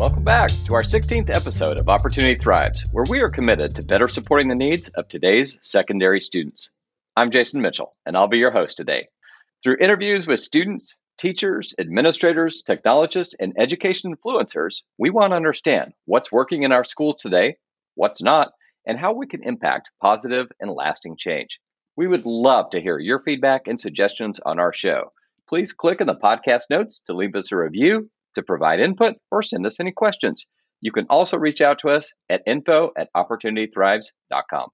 Welcome back to our 16th episode of Opportunity Thrives, where we are committed to better supporting the needs of today's secondary students. I'm Jason Mitchell, and I'll be your host today. Through interviews with students, teachers, administrators, technologists, and education influencers, we want to understand what's working in our schools today, what's not, and how we can impact positive and lasting change. We would love to hear your feedback and suggestions on our show. Please click in the podcast notes to leave us a review, to provide input, or send us any questions. You can also reach out to us at info at opportunitythrives.com.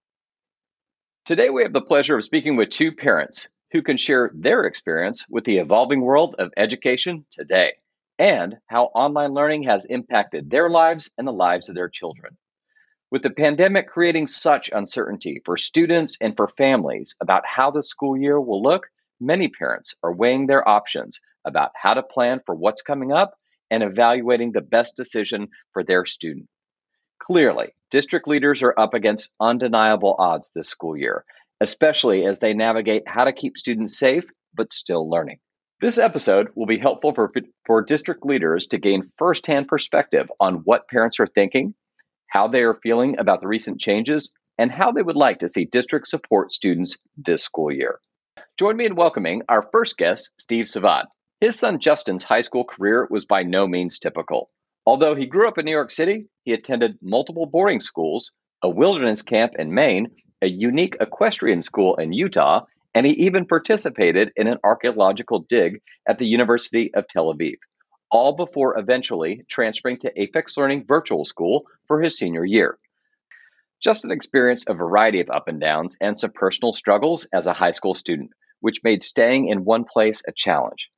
Today, we have the pleasure of speaking with two parents who can share their experience with the evolving world of education today and how online learning has impacted their lives and the lives of their children. With the pandemic creating such uncertainty for students and for families about how the school year will look, many parents are weighing their options about how to plan for what's coming up and evaluating the best decision for their student. Clearly, district leaders are up against undeniable odds this school year, especially as they navigate how to keep students safe but still learning. This episode will be helpful for, for district leaders to gain firsthand perspective on what parents are thinking how they are feeling about the recent changes, and how they would like to see districts support students this school year. Join me in welcoming our first guest, Steve Savad. His son Justin's high school career was by no means typical. Although he grew up in New York City, he attended multiple boarding schools, a wilderness camp in Maine, a unique equestrian school in Utah, and he even participated in an archaeological dig at the University of Tel Aviv all before eventually transferring to Apex Learning Virtual School for his senior year. Justin experienced a variety of up and downs and some personal struggles as a high school student, which made staying in one place a challenge.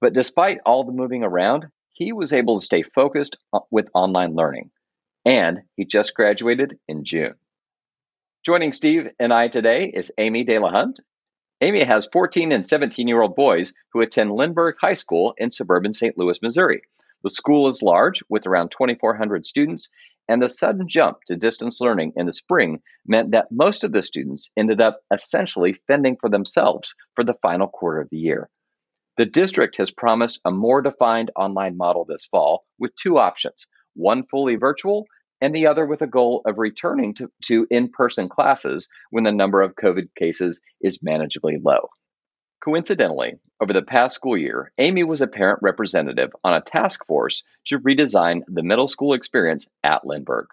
But despite all the moving around, he was able to stay focused uh, with online learning, and he just graduated in June. Joining Steve and I today is Amy De La Hunt, Amy has 14 and 17 year old boys who attend Lindbergh High School in suburban St. Louis, Missouri. The school is large with around 2,400 students, and the sudden jump to distance learning in the spring meant that most of the students ended up essentially fending for themselves for the final quarter of the year. The district has promised a more defined online model this fall with two options one fully virtual and the other with a goal of returning to, to in person classes when the number of COVID cases is manageably low. Coincidentally, over the past school year, Amy was a parent representative on a task force to redesign the middle school experience at Lindbergh.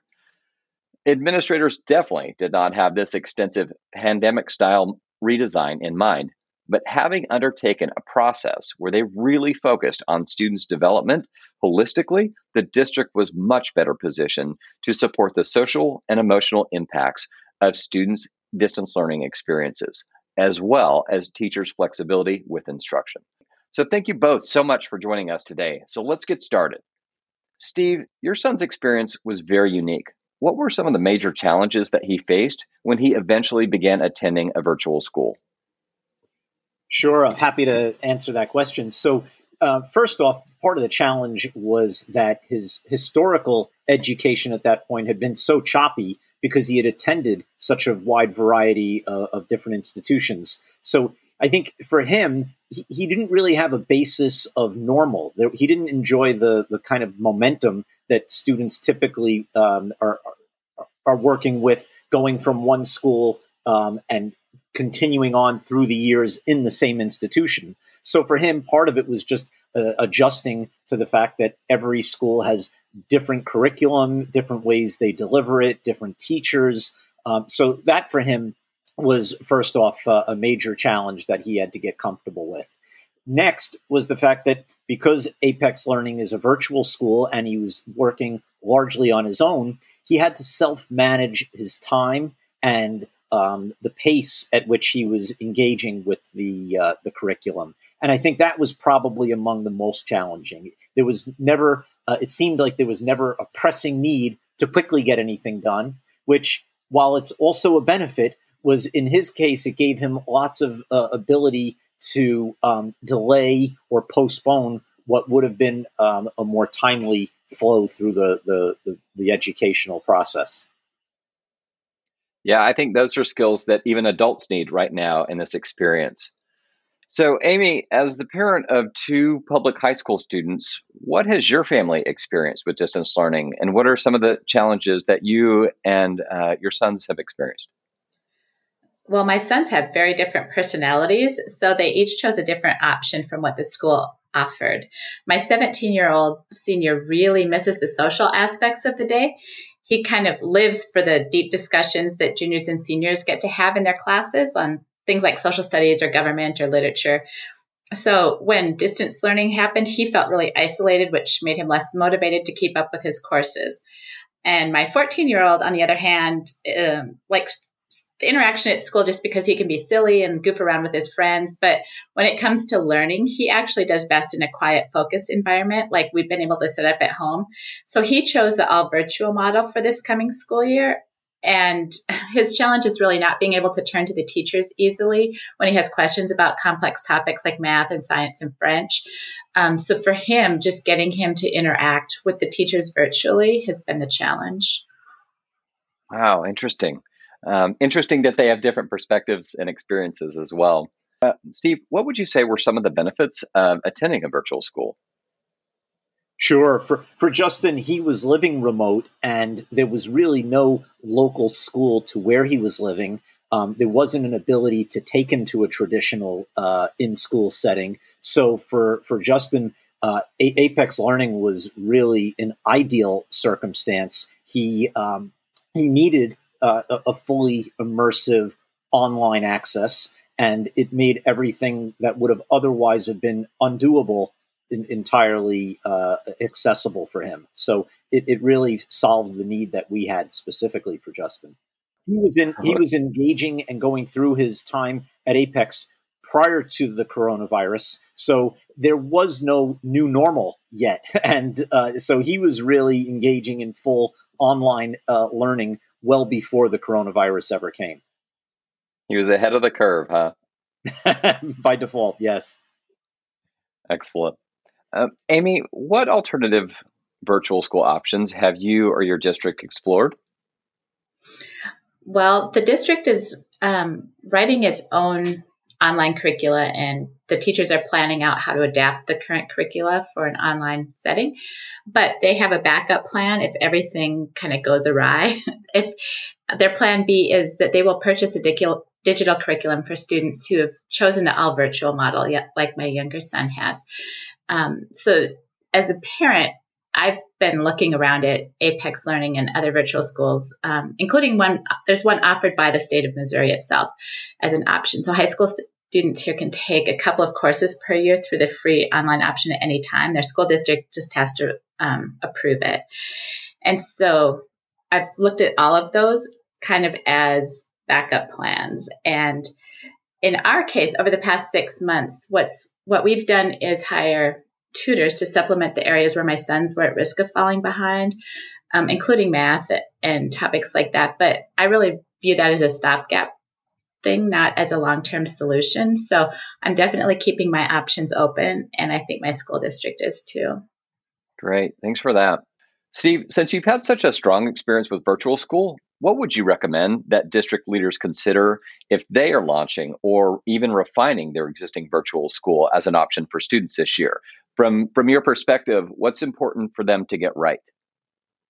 Administrators definitely did not have this extensive pandemic style redesign in mind, but having undertaken a process where they really focused on students' development holistically, the district was much better positioned to support the social and emotional impacts of students' distance learning experiences, as well as teachers' flexibility with instruction. So, thank you both so much for joining us today. So, let's get started. Steve, your son's experience was very unique. What were some of the major challenges that he faced when he eventually began attending a virtual school? Sure, I'm happy to answer that question. So, uh, first off, part of the challenge was that his historical education at that point had been so choppy because he had attended such a wide variety uh, of different institutions. So, I think for him, he, he, didn't really have a basis of normal. There, he didn't enjoy the the kind of momentum that students typically um, are are working with, going from one school um, and continuing on through the years in the same institution. So for him, part of it was just uh, adjusting to the fact that every school has different curriculum, different ways they deliver it, different teachers. Um, so that for him was first off uh, a major challenge that he had to get comfortable with. Next was the fact that because Apex Learning is a virtual school and he was working largely on his own, he had to self manage his time and um, the pace at which he was engaging with the uh, the curriculum, and I think that was probably among the most challenging. There was never, uh, it seemed like there was never a pressing need to quickly get anything done. Which, while it's also a benefit, was in his case it gave him lots of uh, ability to um, delay or postpone what would have been um, a more timely flow through the, the, the, the educational process. Yeah, I think those are skills that even adults need right now in this experience. So, Amy, as the parent of two public high school students, what has your family experienced with distance learning, and what are some of the challenges that you and uh, your sons have experienced? Well, my sons have very different personalities, so they each chose a different option from what the school offered. My 17 year old senior really misses the social aspects of the day. He kind of lives for the deep discussions that juniors and seniors get to have in their classes on things like social studies or government or literature. So when distance learning happened, he felt really isolated, which made him less motivated to keep up with his courses. And my 14 year old, on the other hand, um, likes the interaction at school just because he can be silly and goof around with his friends. But when it comes to learning, he actually does best in a quiet, focused environment like we've been able to set up at home. So he chose the all virtual model for this coming school year. And his challenge is really not being able to turn to the teachers easily when he has questions about complex topics like math and science and French. Um, so for him, just getting him to interact with the teachers virtually has been the challenge. Wow, interesting. Um, interesting that they have different perspectives and experiences as well. Uh, Steve, what would you say were some of the benefits of attending a virtual school? Sure. For for Justin, he was living remote, and there was really no local school to where he was living. Um, there wasn't an ability to take him to a traditional uh, in school setting. So for for Justin, uh, Apex Learning was really an ideal circumstance. He um, he needed uh, a, fully immersive online access, and it made everything that would have otherwise have been undoable in, entirely uh, accessible for him. So it, it really solved the need that we had specifically for Justin. He was in he was engaging and going through his time at Apex prior to the coronavirus, so there was no new normal yet, and uh, so he was really engaging in full online uh, learning well before the coronavirus ever came. He was ahead of the curve, huh? By default, yes. Excellent. Uh, Amy, what alternative virtual school options have you or your district explored? Well, the district is um, writing its own online curricula, and the teachers are planning out how to adapt the current curricula for an online setting. But they have a backup plan if everything kind of goes awry. if their plan B is that they will purchase a digital digital curriculum for students who have chosen the all virtual model, like my younger son has. Um, so, as a parent, I've been looking around at Apex Learning and other virtual schools, um, including one. There's one offered by the state of Missouri itself as an option. So high school students here can take a couple of courses per year through the free online option at any time. Their school district just has to um, approve it. And so I've looked at all of those kind of as backup plans. And in our case, over the past six months, what's what we've done is hire tutors to supplement the areas where my sons were at risk of falling behind, um, including math and topics like that. But I really view that as a stopgap thing, not as a long term solution. So I'm definitely keeping my options open, and I think my school district is too. Great. Thanks for that. Steve, since you've had such a strong experience with virtual school, what would you recommend that district leaders consider if they are launching or even refining their existing virtual school as an option for students this year? From from your perspective, what's important for them to get right?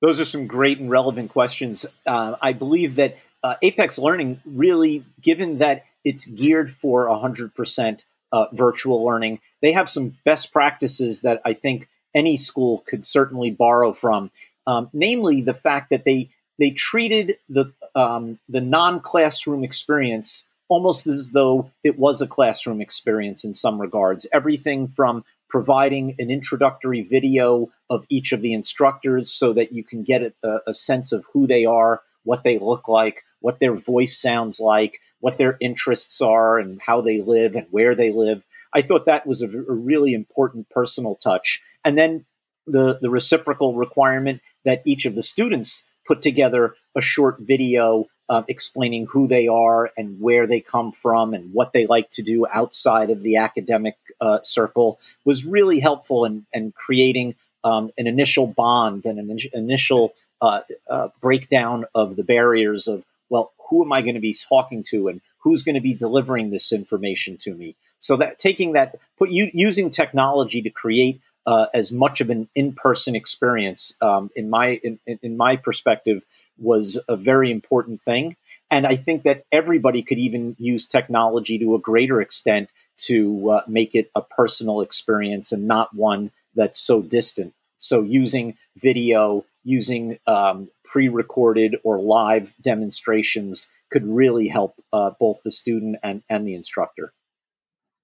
Those are some great and relevant questions. Uh, I believe that uh, Apex Learning really, given that it's geared for 100% uh, virtual learning, they have some best practices that I think any school could certainly borrow from. Um, namely, the fact that they they treated the um, the non classroom experience almost as though it was a classroom experience in some regards. Everything from providing an introductory video of each of the instructors so that you can get a, a, sense of who they are, what they look like, what their voice sounds like, what their interests are, and how they live and where they live. I thought that was a, a really important personal touch. And then the, the reciprocal requirement that each of the students put together a short video uh, explaining who they are and where they come from and what they like to do outside of the academic uh, circle was really helpful in, in creating um, an initial bond and an in- initial uh, uh breakdown of the barriers of well who am i going to be talking to and who's going to be delivering this information to me. So that taking that, put you using technology to create uh, as much of an in-person experience, um, in my in, in my perspective, was a very important thing. And I think that everybody could even use technology to a greater extent to uh, make it a personal experience and not one that's so distant. So using video, using um, pre-recorded or live demonstrations could really help uh, both the student and, and the instructor.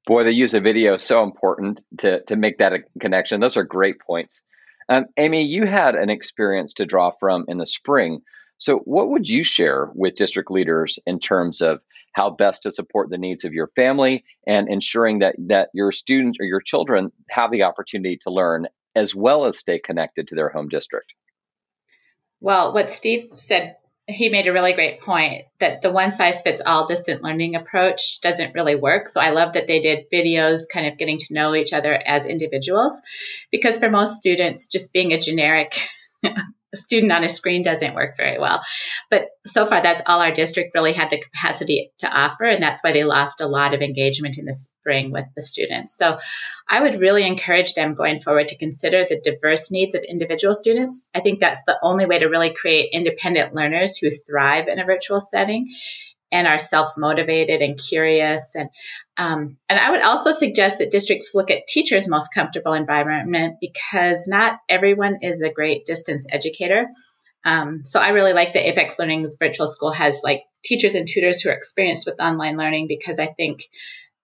Boy, the use of video is so important to, to make that a connection. Those are great points. Um, Amy, you had an experience to draw from in the spring. So, what would you share with district leaders in terms of how best to support the needs of your family and ensuring that, that your students or your children have the opportunity to learn as well as stay connected to their home district? Well, what Steve said, he made a really great point that the one size fits all distant learning approach doesn't really work. So I love that they did videos kind of getting to know each other as individuals because for most students, just being a generic student on a screen doesn't work very well. But so far, that's all our district really had the capacity to offer. And that's why they lost a lot of engagement in the spring with the students. So I would really encourage them going forward to consider the diverse needs of individual students. I think that's the only way to really create independent learners who thrive in a virtual setting and are self motivated and curious. And um, and I would also suggest that districts look at teachers' most comfortable environment because not everyone is a great distance educator. Um, so I really like that Apex Learning's virtual school has like teachers and tutors who are experienced with online learning because I think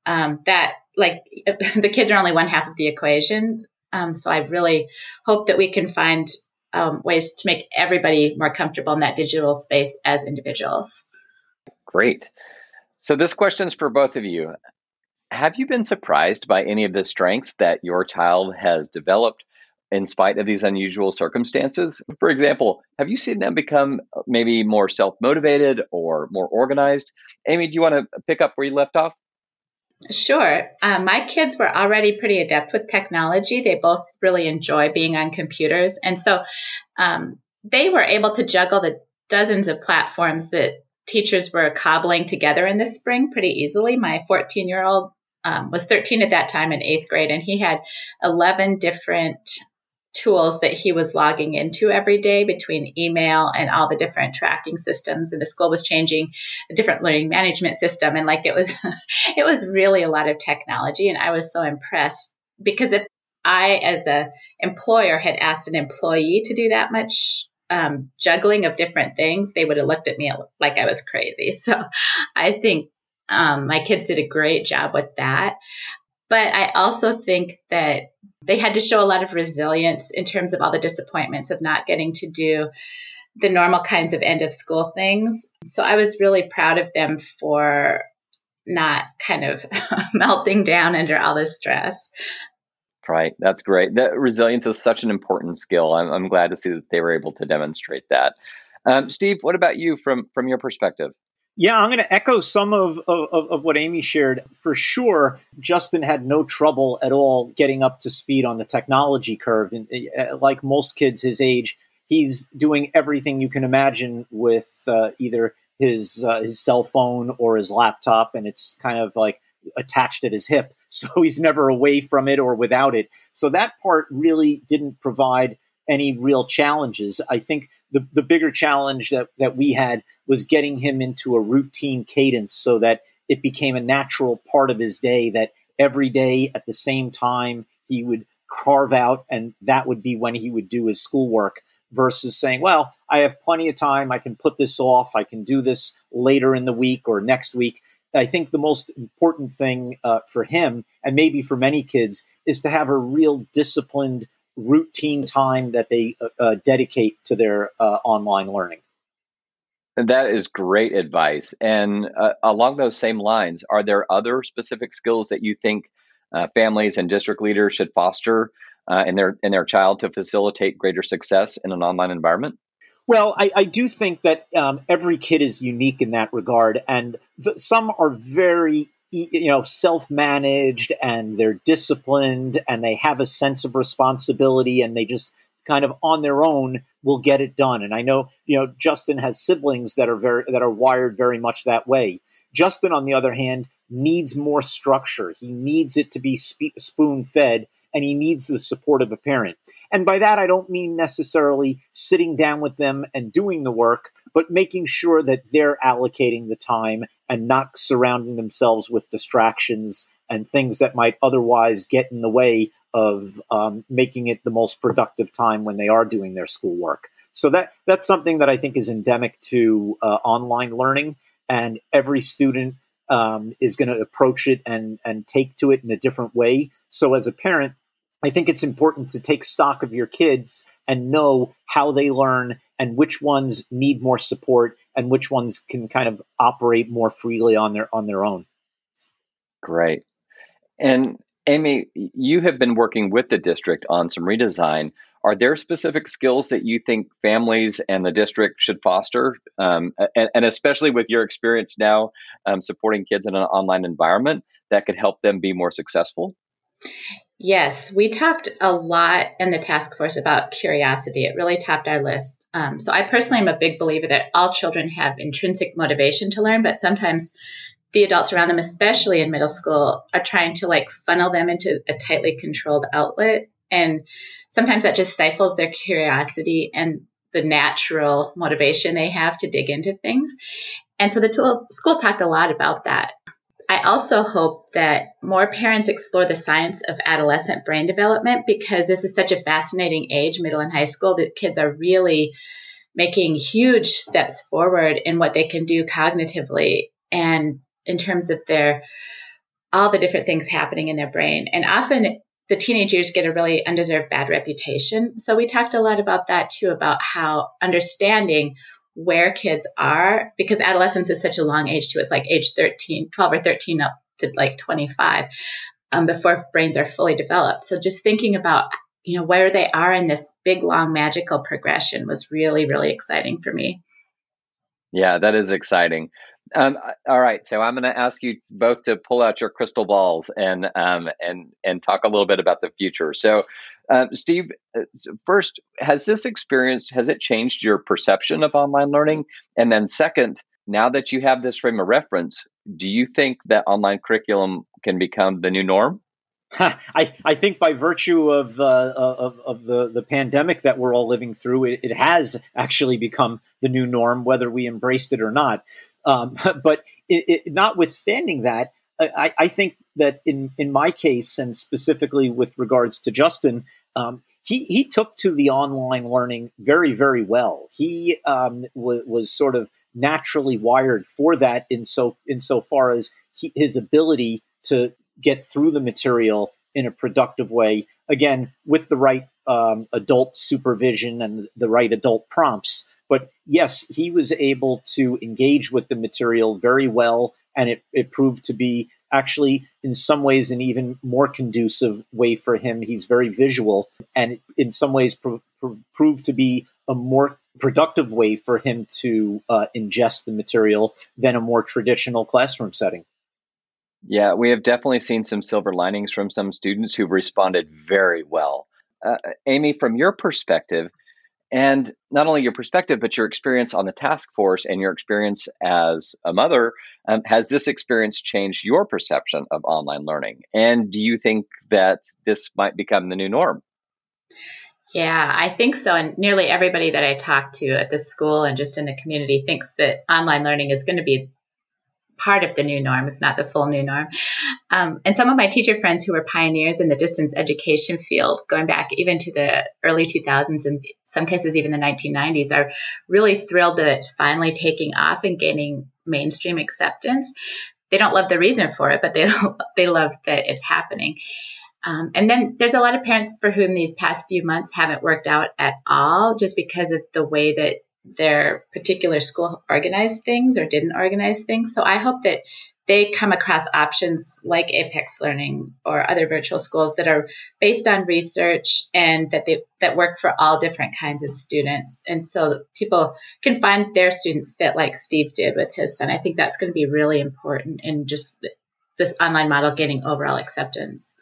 um, that like the kids are only one half of the equation. Um, so I really hope that we can find um, ways to make everybody more comfortable in that digital space as individuals. Great. So this question is for both of you. Have you been surprised by any of the strengths that your child has developed in spite of these unusual circumstances? For example, have you seen them become maybe more self motivated or more organized? Amy, do you want to pick up where you left off? Sure. Uh, my kids were already pretty adept with technology. They both really enjoy being on computers. And so um, they were able to juggle the dozens of platforms that teachers were cobbling together in the spring pretty easily. My 14 year old um, was 13 at that time in eighth grade, and he had 11 different tools that he was logging into every day between email and all the different tracking systems and the school was changing a different learning management system and like it was it was really a lot of technology and i was so impressed because if i as a employer had asked an employee to do that much um, juggling of different things, they would have looked at me like I was crazy. So I think um, my kids did a great job with that. But I also think that they had to show a lot of resilience in terms of all the disappointments of not getting to do the normal kinds of end of school things. So I was really proud of them for not kind of melting down under all this stress. Right. That's great. That resilience is such an important skill. I'm, I'm glad to see that they were able to demonstrate that. Um, Steve, what about you from from your perspective? Yeah, I'm going to echo some of, of, of, what Amy shared. For sure, Justin had no trouble at all getting up to speed on the technology curve. And uh, like most kids his age, he's doing everything you can imagine with uh, either his uh, his cell phone or his laptop, and it's kind of like attached at his hip. So he's never away from it or without it. So that part really didn't provide any real challenges. I think the, the bigger challenge that, that we had was getting him into a routine cadence so that it became a natural part of his day that every day at the same time he would carve out and that would be when he would do his schoolwork versus saying, well, I have plenty of time. I can put this off. I can do this later in the week or next week. I think the most important thing uh, for him, and maybe for many kids, is to have a real disciplined routine time that they uh, uh dedicate to their uh, online learning. And that is great advice. And uh, along those same lines, are there other specific skills that you think families and district leaders should foster in their in their child to facilitate greater success in an online environment? Well, I, I do think that um, every kid is unique in that regard, and th- some are very you know self-managed and they're disciplined and they have a sense of responsibility and they just kind of on their own will get it done and i know you know justin has siblings that are very that are wired very much that way Justin, on the other hand, needs more structure. He needs it to be sp- spoon fed and he needs the support of a parent. And by that, I don't mean necessarily sitting down with them and doing the work, but making sure that they're allocating the time and not surrounding themselves with distractions and things that might otherwise get in the way of um, making it the most productive time when they are doing their schoolwork. So that that's something that I think is endemic to uh, online learning, and every student um, is going to approach it and and take to it in a different way. So as a parent, I think it's important to take stock of your kids and know how they learn and which ones need more support and which ones can kind of operate more freely on their on their own. Great. And Amy, you have been working with the district on some redesign. Are there specific skills that you think families and the district should foster? Um, and, and, especially with your experience now um, supporting kids in an online environment that could help them be more successful? Yes, we talked a lot in the task force about curiosity. It really topped our list. Um, so, I personally am a big believer that all children have intrinsic motivation to learn, but sometimes the adults around them, especially in middle school, are trying to like funnel them into a tightly controlled outlet. And sometimes that just stifles their curiosity and the natural motivation they have to dig into things. And so the tool, school talked a lot about that. I also hope that more parents explore the science of adolescent brain development because this is such a fascinating age, middle and high school, that kids are really making huge steps forward in what they can do cognitively and in terms of their all the different things happening in their brain. And often the teenagers get a really undeserved bad reputation. So we talked a lot about that too, about how understanding where kids are because adolescence is such a long age too it's like age 13, 12 or 13 up to like 25 um, before brains are fully developed. So just thinking about, you know, where they are in this big, long, magical progression was really, really exciting for me. Yeah, that is exciting. Um, all right, so I'm going to ask you both to pull out your crystal balls and um, and and talk a little bit about the future. So, um, Steve, uh, first, has this experience has it changed your perception of online learning? And then, second, now that you have this frame of reference, do you think that online curriculum can become the new norm? I, I think by virtue of, uh, of, of the, the pandemic that we're all living through, it, it has actually become the new norm, whether we embraced it or not. Um, but it, it, notwithstanding that, I, I, think that in, in my case, and specifically with regards to Justin, um, he, he took to the online learning very, very well. He um, w- was sort of naturally wired for that in so insofar as he, his ability to get through the material in a productive way. Again, with the right um, adult supervision and the right adult prompts. But yes, he was able to engage with the material very well, and it, it proved to be actually, in some ways, an even more conducive way for him. He's very visual, and in some ways, proved to be a more productive way for him to uh, ingest the material than a more traditional classroom setting. Yeah, we have definitely seen some silver linings from some students who've responded very well. Uh, Amy, from your perspective, and not only your perspective, but your experience on the task force and your experience as a mother, um, has this experience changed your perception of online learning? And do you think that this might become the new norm? Yeah, I think so. And nearly everybody that I talk to at this school and just in the community thinks that online learning is going to be part of the new norm, if not the full new norm. Um, and some of my teacher friends who were pioneers in the distance education field, going back even to the early 2000s and some cases even the 1990s, are really thrilled that it's finally taking off and gaining mainstream acceptance. They don't love the reason for it, but they they love that it's happening. Um, and then there's a lot of parents for whom these past few months haven't worked out at all, just because of the way that their particular school organized things or didn't organize things. So I hope that they come across options like Apex Learning or other virtual schools that are based on research and that they that work for all different kinds of students. And so people can find their students fit like Steve did with his son. I think that's going to be really important in just this online model gaining overall acceptance.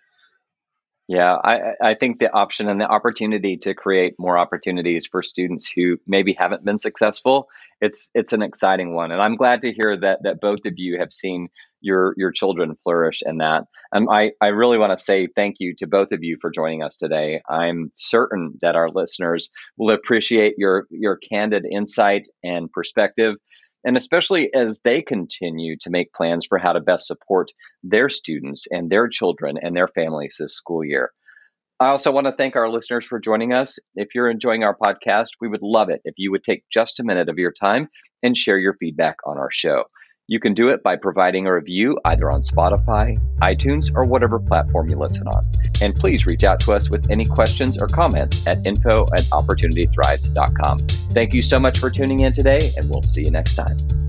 Yeah, I, I think the option and the opportunity to create more opportunities for students who maybe haven't been successful, it's it's an exciting one. And I'm glad to hear that that both of you have seen your your children flourish in that. And I, I really want to say thank you to both of you for joining us today. I'm certain that our listeners will appreciate your your candid insight and perspective and especially as they continue to make plans for how to best support their students and their children and their families this school year. I also want to thank our listeners for joining us. If you're enjoying our podcast, we would love it if you would take just a minute of your time and share your feedback on our show. You can do it by providing a review either on Spotify, iTunes, or whatever platform you listen on. And please reach out to us with any questions or comments at info at opportunitythrives.com. Thank you so much for tuning in today, and we'll see you next time.